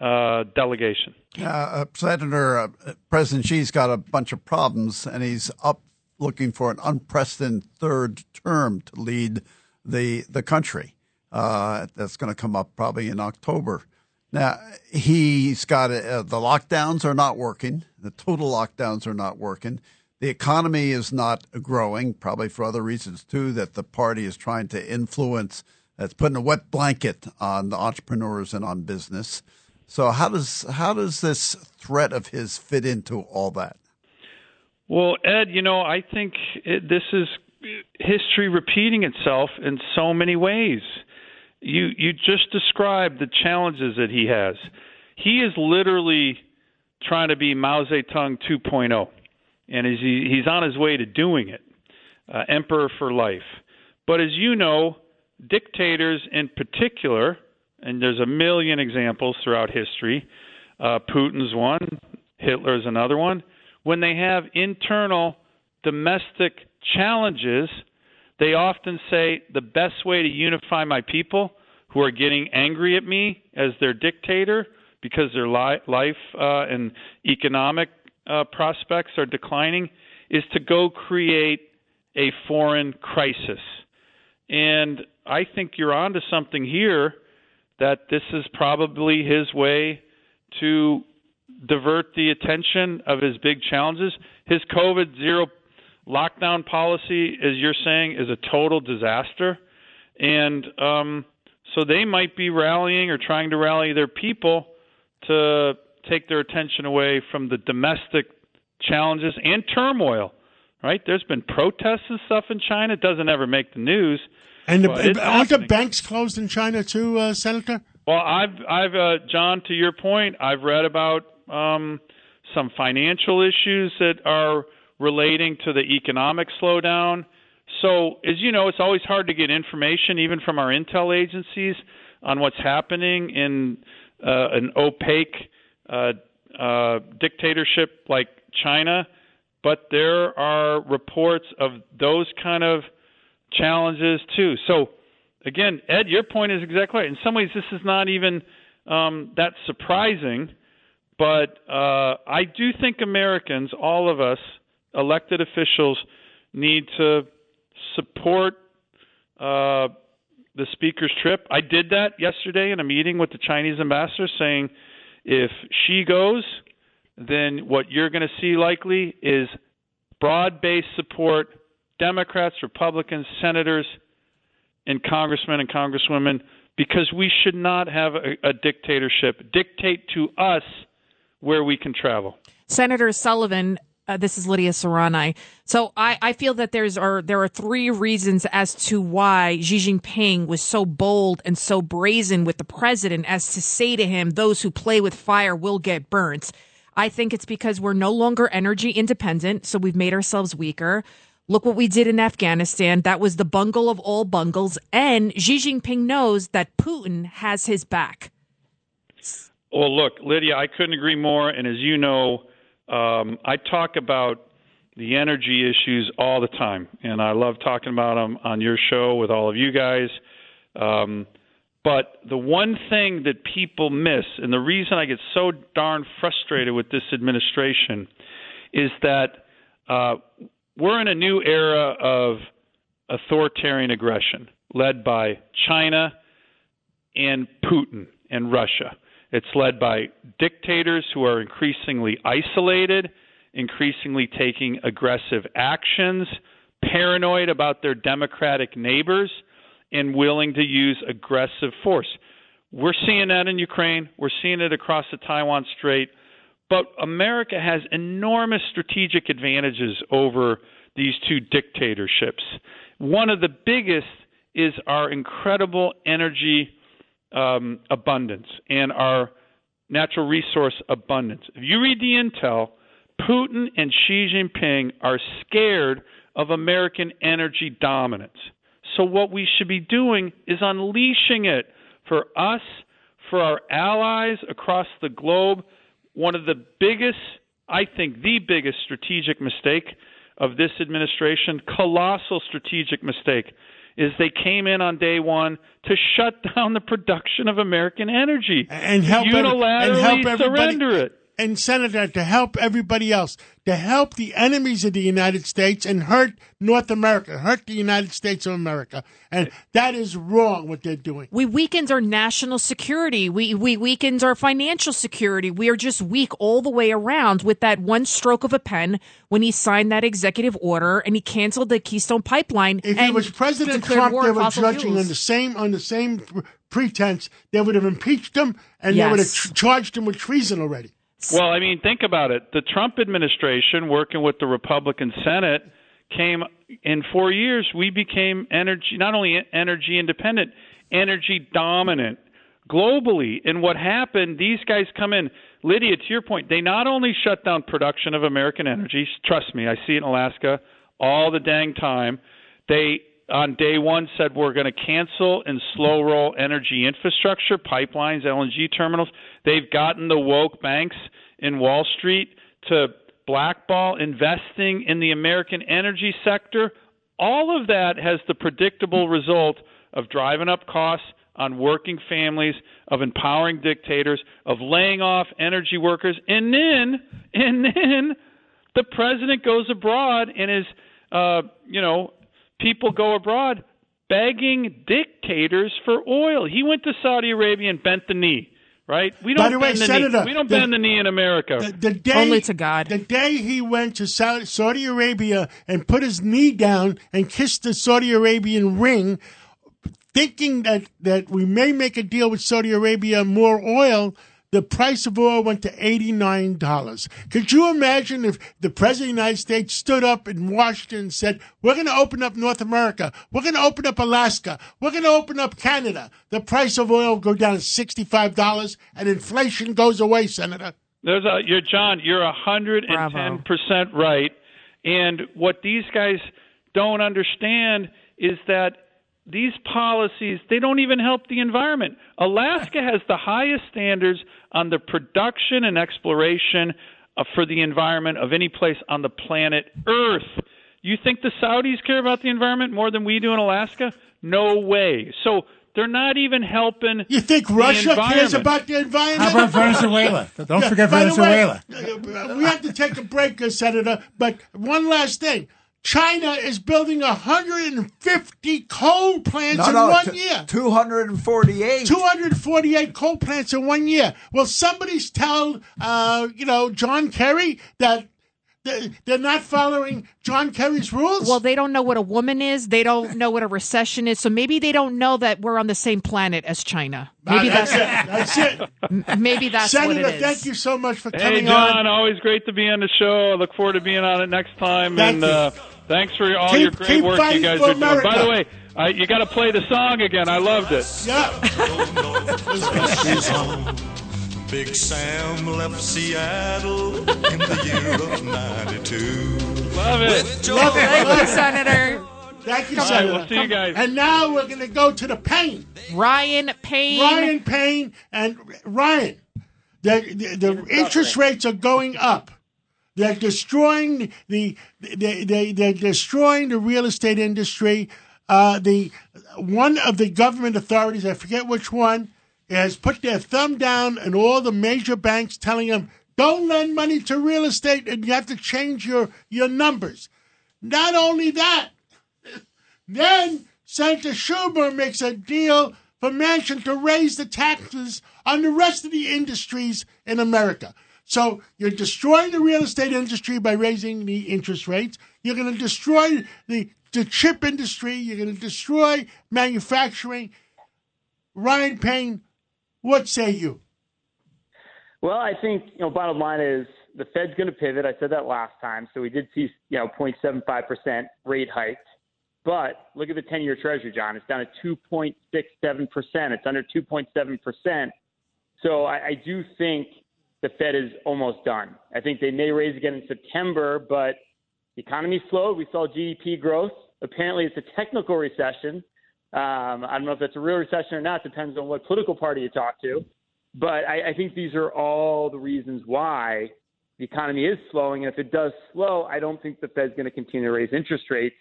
[SPEAKER 11] uh, delegation.
[SPEAKER 5] Uh, Senator, uh, President Xi's got a bunch of problems, and he's up looking for an unprecedented third term to lead the the country. Uh, that's going to come up probably in October. Now he's got uh, the lockdowns are not working. The total lockdowns are not working. The economy is not growing, probably for other reasons too. That the party is trying to influence. That's putting a wet blanket on the entrepreneurs and on business. So how does how does this threat of his fit into all that?
[SPEAKER 11] Well, Ed, you know, I think it, this is history repeating itself in so many ways. You you just described the challenges that he has. He is literally trying to be Mao Zedong 2.0, and is he, he's on his way to doing it. Uh, emperor for life. But as you know, dictators in particular, and there's a million examples throughout history. Uh, Putin's one, Hitler's another one when they have internal domestic challenges, they often say the best way to unify my people who are getting angry at me as their dictator because their li- life uh, and economic uh, prospects are declining is to go create a foreign crisis. And I think you're onto something here that this is probably his way to divert the attention of his big challenges. His COVID zero lockdown policy, as you're saying, is a total disaster. And um, so they might be rallying or trying to rally their people to take their attention away from the domestic challenges and turmoil. Right? There's been protests and stuff in China. It doesn't ever make the news.
[SPEAKER 3] And the, aren't the banks closed in China too, uh, Senator?
[SPEAKER 11] Well, I've, I've, uh, John, to your point, I've read about um, some financial issues that are relating to the economic slowdown. So, as you know, it's always hard to get information, even from our intel agencies, on what's happening in uh, an opaque uh, uh, dictatorship like China. But there are reports of those kind of challenges too. So, again, Ed, your point is exactly right. In some ways, this is not even um, that surprising but uh, I do think Americans, all of us, elected officials, need to support uh, the speaker's trip. I did that yesterday in a meeting with the Chinese ambassador, saying if she goes, then what you're going to see likely is broad based support Democrats, Republicans, senators, and congressmen and congresswomen because we should not have a, a dictatorship dictate to us where we can travel.
[SPEAKER 2] Senator Sullivan, uh, this is Lydia Serrani. So I, I feel that there's are there are three reasons as to why Xi Jinping was so bold and so brazen with the president as to say to him, "Those who play with fire will get burnt." I think it's because we're no longer energy independent, so we've made ourselves weaker. Look what we did in Afghanistan. That was the bungle of all bungles. And Xi Jinping knows that Putin has his back.
[SPEAKER 11] Well, look, Lydia, I couldn't agree more. And as you know, um, I talk about the energy issues all the time, and I love talking about them on your show with all of you guys. Um, but the one thing that people miss, and the reason I get so darn frustrated with this administration, is that uh, we're in a new era of authoritarian aggression led by China and Putin and Russia. It's led by dictators who are increasingly isolated, increasingly taking aggressive actions, paranoid about their democratic neighbors, and willing to use aggressive force. We're seeing that in Ukraine. We're seeing it across the Taiwan Strait. But America has enormous strategic advantages over these two dictatorships. One of the biggest is our incredible energy um, abundance and our natural resource abundance. If you read the intel, Putin and Xi Jinping are scared of American energy dominance. So what we should be doing is unleashing it for us, for our allies across the globe. One of the biggest, I think, the biggest strategic mistake of this administration, colossal strategic mistake, is they came in on day one to shut down the production of American energy
[SPEAKER 3] and help
[SPEAKER 11] unilaterally
[SPEAKER 3] and help
[SPEAKER 11] surrender it.
[SPEAKER 3] And Senator to help everybody else, to help the enemies of the United States and hurt North America, hurt the United States of America, and that is wrong what they're doing.
[SPEAKER 2] We weakened our national security. We we weakened our financial security. We are just weak all the way around with that one stroke of a pen when he signed that executive order and he canceled the Keystone Pipeline.
[SPEAKER 3] If it was President Trump they were judging
[SPEAKER 2] fuels.
[SPEAKER 3] on the same on the same pretense, they would have impeached him and they would have
[SPEAKER 2] Yes.
[SPEAKER 3] charged him with treason already.
[SPEAKER 11] Well, I mean, think about it. The Trump administration, working with the Republican Senate, came in four years. We became energy not only energy independent, energy dominant globally. And what happened? These guys come in. Lydia, to your point, they not only shut down production of American energy. Trust me, I see it in Alaska all the dang time. They on day one said we're going to cancel and slow roll energy infrastructure, pipelines, LNG terminals. They've gotten the woke banks in Wall Street to blackball investing in the American energy sector. All of that has the predictable result of driving up costs on working families, of empowering dictators, of laying off energy workers, and then and then the president goes abroad and is uh, you know people go abroad begging dictators for oil. He went to Saudi Arabia and bent the knee, right? We don't
[SPEAKER 3] the way,
[SPEAKER 11] bend the
[SPEAKER 3] Senator,
[SPEAKER 11] knee. We don't
[SPEAKER 3] the-
[SPEAKER 11] bend the knee in America.
[SPEAKER 3] The day,
[SPEAKER 2] Only to God.
[SPEAKER 3] The day he went to Saudi, Saudi Arabia and put his knee down and kissed the Saudi Arabian ring, thinking that, that we may make a deal with Saudi Arabia, more oil, the price of oil went to $89. Could you imagine if the President of the United States stood up in Washington and said, We're going to open up North America, we're going to open up Alaska, we're going to open up Canada? The price of oil will go down to $65 and inflation goes away, Senator.
[SPEAKER 11] There's a you're John, you're a hundred and ten percent right. And what these guys don't understand is that these policies they don't even help the environment. Alaska has the highest standards on the production and exploration uh, for the environment of any place on the planet Earth. You think the Saudis care about the environment more than we do in Alaska? No way. So they're not even helping.
[SPEAKER 3] You think
[SPEAKER 11] the
[SPEAKER 3] Russia cares about the environment?
[SPEAKER 4] How about Venezuela? Don't
[SPEAKER 3] Yeah,
[SPEAKER 4] forget
[SPEAKER 3] by the way,
[SPEAKER 4] Venezuela.
[SPEAKER 3] uh, we have to take a break, uh, Senator. But one last thing. China is building 150 coal plants
[SPEAKER 5] No,
[SPEAKER 3] in
[SPEAKER 5] no,
[SPEAKER 3] one
[SPEAKER 5] t-
[SPEAKER 3] year.
[SPEAKER 5] 248.
[SPEAKER 3] 248 coal plants in one year. Will somebody tell, uh, you know, John Kerry that they- they're not following John Kerry's rules?
[SPEAKER 2] Well, they don't know what a woman is. They don't know what a recession is. So maybe they don't know that we're on the same planet as China. Maybe
[SPEAKER 3] Ah,
[SPEAKER 2] that's,
[SPEAKER 3] that's it. That's it.
[SPEAKER 2] maybe that's
[SPEAKER 3] Senator,
[SPEAKER 2] what it is.
[SPEAKER 3] thank you so much for
[SPEAKER 11] Hey,
[SPEAKER 3] coming
[SPEAKER 11] John,
[SPEAKER 3] on.
[SPEAKER 11] always great to be on the show. I look forward to being on it next time.
[SPEAKER 3] Thank
[SPEAKER 11] and
[SPEAKER 3] you.
[SPEAKER 11] Uh, thanks for all
[SPEAKER 3] Keep-
[SPEAKER 11] your great
[SPEAKER 3] keep
[SPEAKER 11] work you guys
[SPEAKER 3] for
[SPEAKER 11] are doing. By the way, uh, you got to play the song again. I loved it.
[SPEAKER 3] Yeah.
[SPEAKER 12] Big Sam left Seattle in the year of 92.
[SPEAKER 11] Love it.
[SPEAKER 3] Love it.
[SPEAKER 2] Thank you, Senator.
[SPEAKER 3] Thank you,
[SPEAKER 11] All right,
[SPEAKER 3] Senator.
[SPEAKER 11] we'll see you guys.
[SPEAKER 3] And now we're going to go to the pain.
[SPEAKER 2] Ryan Payne.
[SPEAKER 3] Ryan Payne and Ryan. The, the, the interest rates are going up. They're destroying the they, they, they're destroying the real estate industry. Uh, the one of the government authorities, I forget which one, has put their thumb down on all the major banks, telling them don't lend money to real estate, and you have to change your your numbers. Not only that, then Senator Schumer makes a deal for Manchin to raise the taxes on the rest of the industries in America. So you're destroying the real estate industry by raising the interest rates. You're going to destroy the, the chip industry. You're going to destroy manufacturing. Ryan Payne, what say you?
[SPEAKER 13] Well, I think you know. Bottom line is the Fed's going to pivot. I said that last time, so we did see you know 0.75 percent rate hike. But look at the 10-year Treasury, John. It's down to 2.67 percent. It's under 2.7 percent. So I, I do think the Fed is almost done. I think they may raise again in September, but the economy slowed. We saw GDP growth Apparently, it's a technical recession. Um, I don't know if that's a real recession or not. Depends on what political party you talk to. But I, I think these are all the reasons why the economy is slowing. And if it does slow, I don't think the Fed's going to continue to raise interest rates.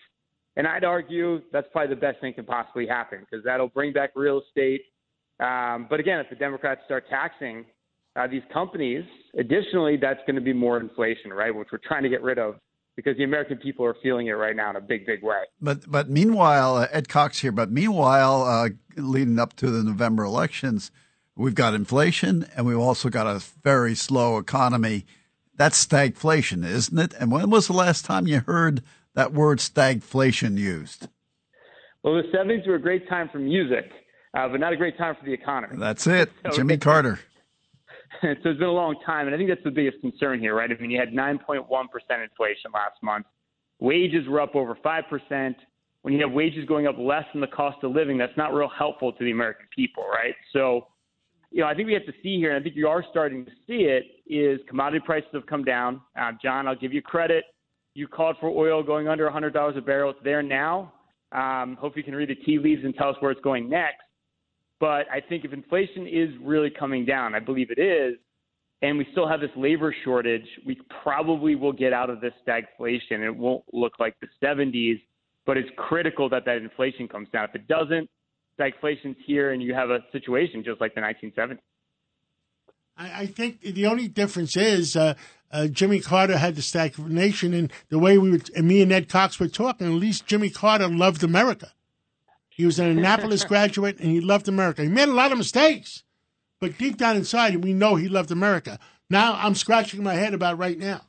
[SPEAKER 13] And I'd argue that's probably the best thing that can possibly happen because that'll bring back real estate. Um, but again, if the Democrats start taxing uh, these companies, additionally, that's going to be more inflation, right? Which we're trying to get rid of because the American people are feeling it right now in a big, big way.
[SPEAKER 5] But but meanwhile, uh, Ed Cox here. But meanwhile, uh, leading up to the November elections, we've got inflation and we've also got a very slow economy. That's stagflation, isn't it? And when was the last time you heard that word stagflation used?
[SPEAKER 13] Well, the 70s were a great time for music, uh, but not a great time for the economy.
[SPEAKER 5] That's it,
[SPEAKER 13] So
[SPEAKER 5] Jimmy Carter.
[SPEAKER 13] so it's been a long time, and I think that's the biggest concern here, right? I mean, you had 9.1% inflation last month. Wages were up over 5%. When you have wages going up less than the cost of living, that's not real helpful to the American people, right? So, you know, I think we have to see here, and I think you are starting to see it, is commodity prices have come down. Uh, John, I'll give you credit. You called for oil going under $100 a barrel. It's there now. Um, hope you can read the tea leaves and tell us where it's going next. But I think if inflation is really coming down, I believe it is, and we still have this labor shortage, we probably will get out of this stagflation. It won't look like the 70s, but it's critical that that inflation comes down. If it doesn't, stagflation's here, and you have a situation just like the 1970s.
[SPEAKER 3] I, think the only difference is uh, uh, Jimmy Carter had the stagnation, and the way we were, and me and Ed Cox were talking, at least Jimmy Carter loved America. He was an Annapolis graduate, and he loved America. He made a lot of mistakes, but deep down inside, we know he loved America. Now I'm scratching my head about right now.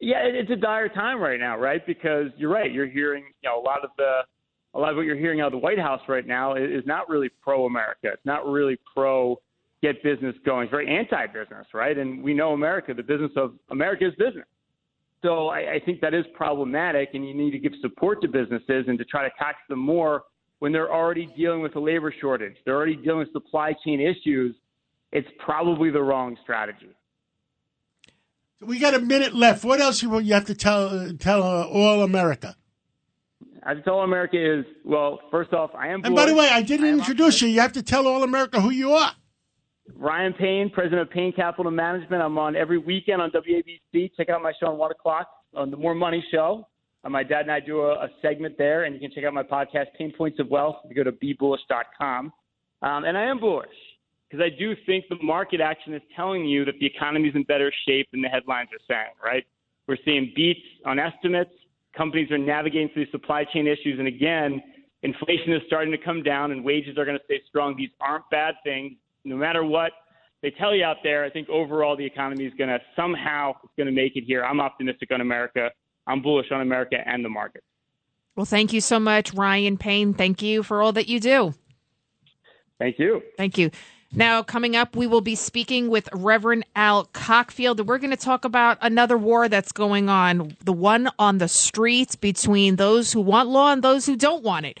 [SPEAKER 13] Yeah, it's a dire time right now, right? Because you're right. You're hearing, you know, a lot of the, a lot of what you're hearing out of the White House right now is, not really pro-America. It's not really pro get business going. It's very anti-business, right? And we know America. The business of America is business. So I, I think that is problematic, and you need to give support to businesses and to try to tax them more when they're already dealing with a labor shortage. They're already dealing with supply chain issues. It's probably the wrong strategy.
[SPEAKER 3] We got a minute left. What else you you have to tell uh, tell uh, all America?
[SPEAKER 13] I tell all America is well. First off, I am.
[SPEAKER 3] And by the way, I didn't introduce you. You have to tell all America who you are.
[SPEAKER 13] Ryan Payne, president of Payne Capital Management. I'm on every weekend on WABC. Check out my show on one o'clock on the More Money Show. Uh, my dad and I do a, a segment there, and you can check out my podcast, Payne Points of Wealth. You go to bebullish.com. Um, and I am bullish because I do think the market action is telling you that the economy is in better shape than the headlines are saying, right? We're seeing beats on estimates. Companies are navigating through supply chain issues. And again, inflation is starting to come down and wages are going to stay strong. These aren't bad things. No matter what they tell you out there, I think overall the economy is going to somehow it's going to make it here. I'm optimistic on America. I'm bullish on America and the market.
[SPEAKER 2] Well, thank you so much, Ryan Payne. Thank you for all that you do.
[SPEAKER 13] Thank you.
[SPEAKER 2] Thank you. Now, coming up, we will be speaking with Reverend Al Cockfield, and we're going to talk about another war that's going on the one on the streets between those who want law and those who don't want it.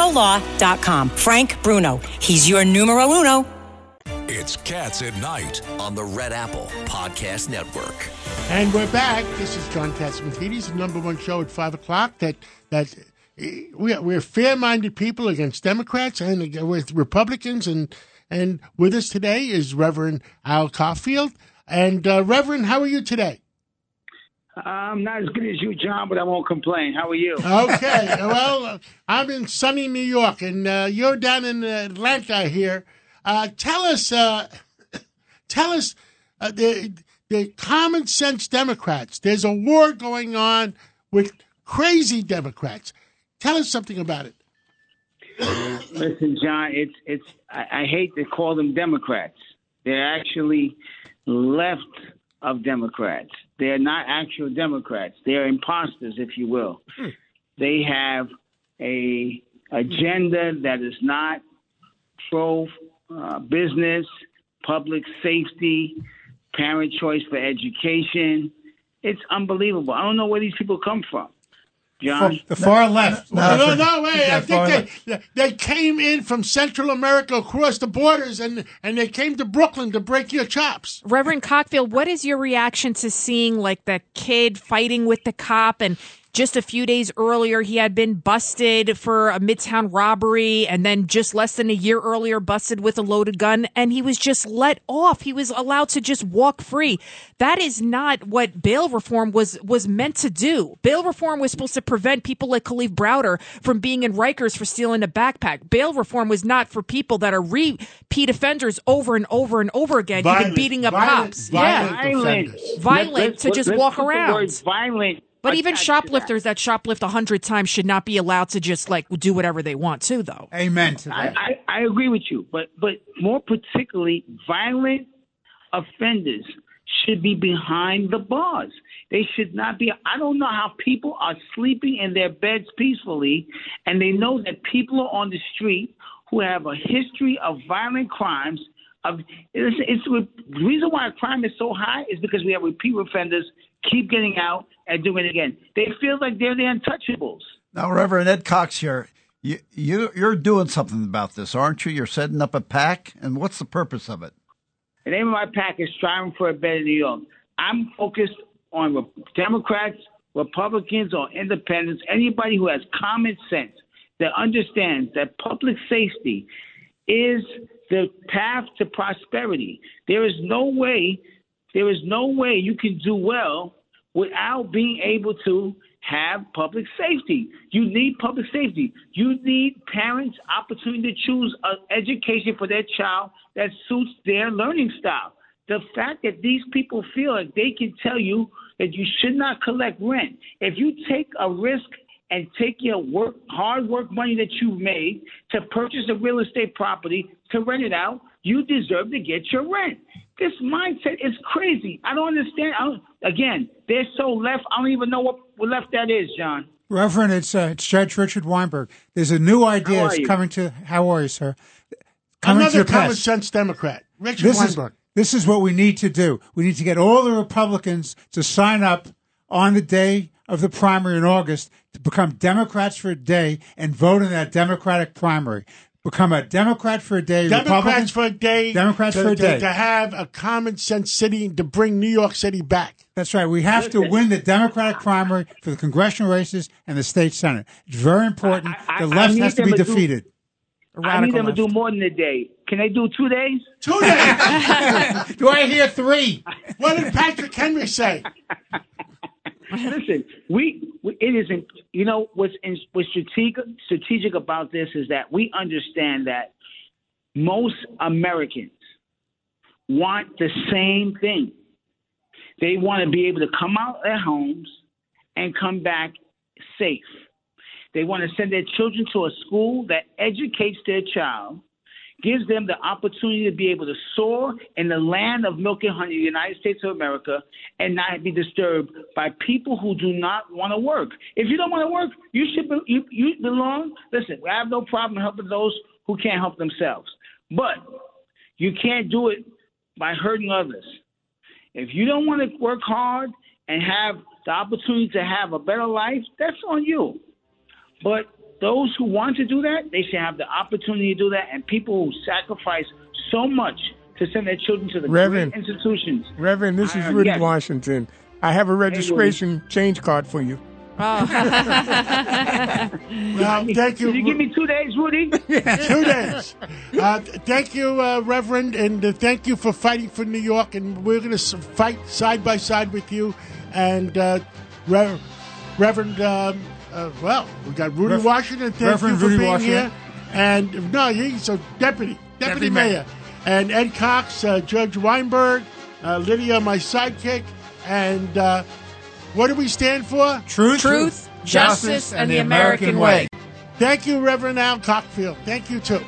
[SPEAKER 14] frankbrunolaw.com. Frank Bruno. He's your numero uno.
[SPEAKER 1] It's Cats at Night
[SPEAKER 9] on the Red Apple Podcast Network.
[SPEAKER 3] And we're back. This is John Catsimatidis, the number one show at five o'clock. That that eh, we're, we're fair-minded people against Democrats and with Republicans, and and with us today is Reverend Al Cockfield. And uh, Reverend, how are you today?
[SPEAKER 15] I'm not as good as you, John, but I won't complain. How are you?
[SPEAKER 3] Okay. well, uh, I'm in sunny New York, and uh, you're down in Atlanta here. Uh, tell us, uh, tell us uh, the the common sense Democrats. There's a war going on with crazy Democrats. Tell us something about it.
[SPEAKER 15] Listen, John, it's it's. I, I hate to call them Democrats. They're actually left of Democrats. They're not actual Democrats. They're imposters, if you will. they have a agenda that is not pro uh, business, public safety, parent choice for education. It's unbelievable. I don't know where these people come from. John,
[SPEAKER 4] The far left.
[SPEAKER 3] No, no, no, wait.
[SPEAKER 4] Yeah,
[SPEAKER 3] I think they, they came in from Central America across the borders and, and they came to Brooklyn to break your chops.
[SPEAKER 2] Reverend Cockfield, what is your reaction to seeing like the kid fighting with the cop and just a few days earlier he had been busted for a midtown robbery and then just less than a year earlier busted with a loaded gun. And he was just let off. He was allowed to just walk free. That is not what bail reform was was meant to do. Bail reform was supposed to prevent people like Kalief Browder from being in Rikers for stealing a backpack. Bail reform was not for people that are repeat offenders over and over and over again even
[SPEAKER 15] Violent-
[SPEAKER 2] being up
[SPEAKER 15] violent-
[SPEAKER 2] cops.
[SPEAKER 15] Violent
[SPEAKER 2] yeah
[SPEAKER 15] offenders.
[SPEAKER 2] violent
[SPEAKER 15] Let's-
[SPEAKER 2] to
[SPEAKER 15] let's-
[SPEAKER 2] just
[SPEAKER 15] let's
[SPEAKER 2] walk
[SPEAKER 15] the
[SPEAKER 2] around.
[SPEAKER 15] violent
[SPEAKER 2] but even
[SPEAKER 15] attached to that.
[SPEAKER 2] shoplifters that shoplift a hundred times should not be allowed to just like do whatever they want to, though.
[SPEAKER 4] Amen to
[SPEAKER 15] I, I, I agree with you, but but more particularly, violent offenders should be behind the bars. They should not be. I don't know how people are sleeping in their beds peacefully, and they know that people are on the street who have a history of violent crimes. Of it's, it's the reason why crime is so high is because we have repeat offenders keep getting out and doing it again. They feel like they're the untouchables.
[SPEAKER 5] Now, Reverend Ed Cox here, you, you, you're doing something about this, aren't you? You're setting up a pack, and what's the purpose of it?
[SPEAKER 15] The name of my pack is Striving for a Better New York. I'm focused on Democrats, Republicans, or independents, anybody who has common sense that understands that public safety is the path to prosperity. There is no way, there is no way you can do well without being able to have public safety. You need public safety. You need parents opportunity to choose an education for their child that suits their learning style. The fact that these people feel like they can tell you that you should not collect rent. If you take a risk and take your work hard work money that you've made to purchase a real estate property to rent it out, you deserve to get your rent. This mindset is crazy. I don't understand. I don't, again, they're so left. I don't even know what, what left that is, John.
[SPEAKER 4] Reverend, it's, uh, it's Judge Richard Weinberg. There's a new idea that's coming to. How are you, sir? Coming
[SPEAKER 3] Another common
[SPEAKER 4] pass.
[SPEAKER 3] sense Democrat, Richard
[SPEAKER 4] This is, this is what we need to do. We need to get all the Republicans to sign up on the day of the primary in August to become Democrats for a day and vote in that Democratic primary. Become a Democrat for a day.
[SPEAKER 3] Democrats
[SPEAKER 4] Republicans
[SPEAKER 3] for a day.
[SPEAKER 4] Democrats
[SPEAKER 3] to,
[SPEAKER 4] for a
[SPEAKER 3] to-
[SPEAKER 4] day.
[SPEAKER 3] To, have a common sense city to bring New York City back.
[SPEAKER 4] That's right. We have to win the Democratic primary for the congressional races and the state senate. It's very important.
[SPEAKER 15] I-
[SPEAKER 4] the left has to be
[SPEAKER 15] to do-
[SPEAKER 4] defeated.
[SPEAKER 15] I need them to do more than a day. Can they do two days?
[SPEAKER 3] Two days.
[SPEAKER 4] do I hear three?
[SPEAKER 3] What did Patrick Henry say?
[SPEAKER 15] Listen, we, we it isn't. You know what's in, what's strategic strategic about this is that we understand that most Americans want the same thing. They want to be able to come out of their homes and come back safe. They want to send their children to a school that educates their child, gives them the opportunity to be able to soar in the land of milk and honey, the United States of America, and not be disturbed by people who do not want to work. If you don't want to work, you should be, you, you belong. Listen, I have no problem helping those who can't help themselves, but you can't do it by hurting others. If you don't want to work hard and have the opportunity to have a better life, that's on you. But those who want to do that, they should have the opportunity to do that. And people who sacrifice so much to send their children to the
[SPEAKER 6] Reverend.
[SPEAKER 15] great institutions.
[SPEAKER 6] Reverend, this is
[SPEAKER 15] Uh,
[SPEAKER 6] Rudy
[SPEAKER 15] yes.
[SPEAKER 6] Washington. I have a registration change card for you.
[SPEAKER 3] Well, thank you.
[SPEAKER 15] Can you give me two days, Rudy?
[SPEAKER 3] Two days. Uh, thank you, uh, Reverend, and uh, thank you for fighting for New York. And we're going to fight side by side with you. And uh, Re- Reverend, um, uh, well, we got Rudy
[SPEAKER 4] Rev-
[SPEAKER 3] Washington. Thank
[SPEAKER 4] Reverend
[SPEAKER 3] you for
[SPEAKER 4] Rudy
[SPEAKER 3] being
[SPEAKER 4] Washington.
[SPEAKER 3] here. And no, he's a deputy, deputy,
[SPEAKER 4] Deputy
[SPEAKER 3] mayor.
[SPEAKER 4] mayor.
[SPEAKER 3] And Ed Cox, uh, Judge Weinberg, uh, Lydia, my sidekick, and uh, what do we stand for?
[SPEAKER 4] Truth,
[SPEAKER 2] Truth, justice, and the American way.
[SPEAKER 3] Thank you, Reverend Al Cockfield. Thank you too.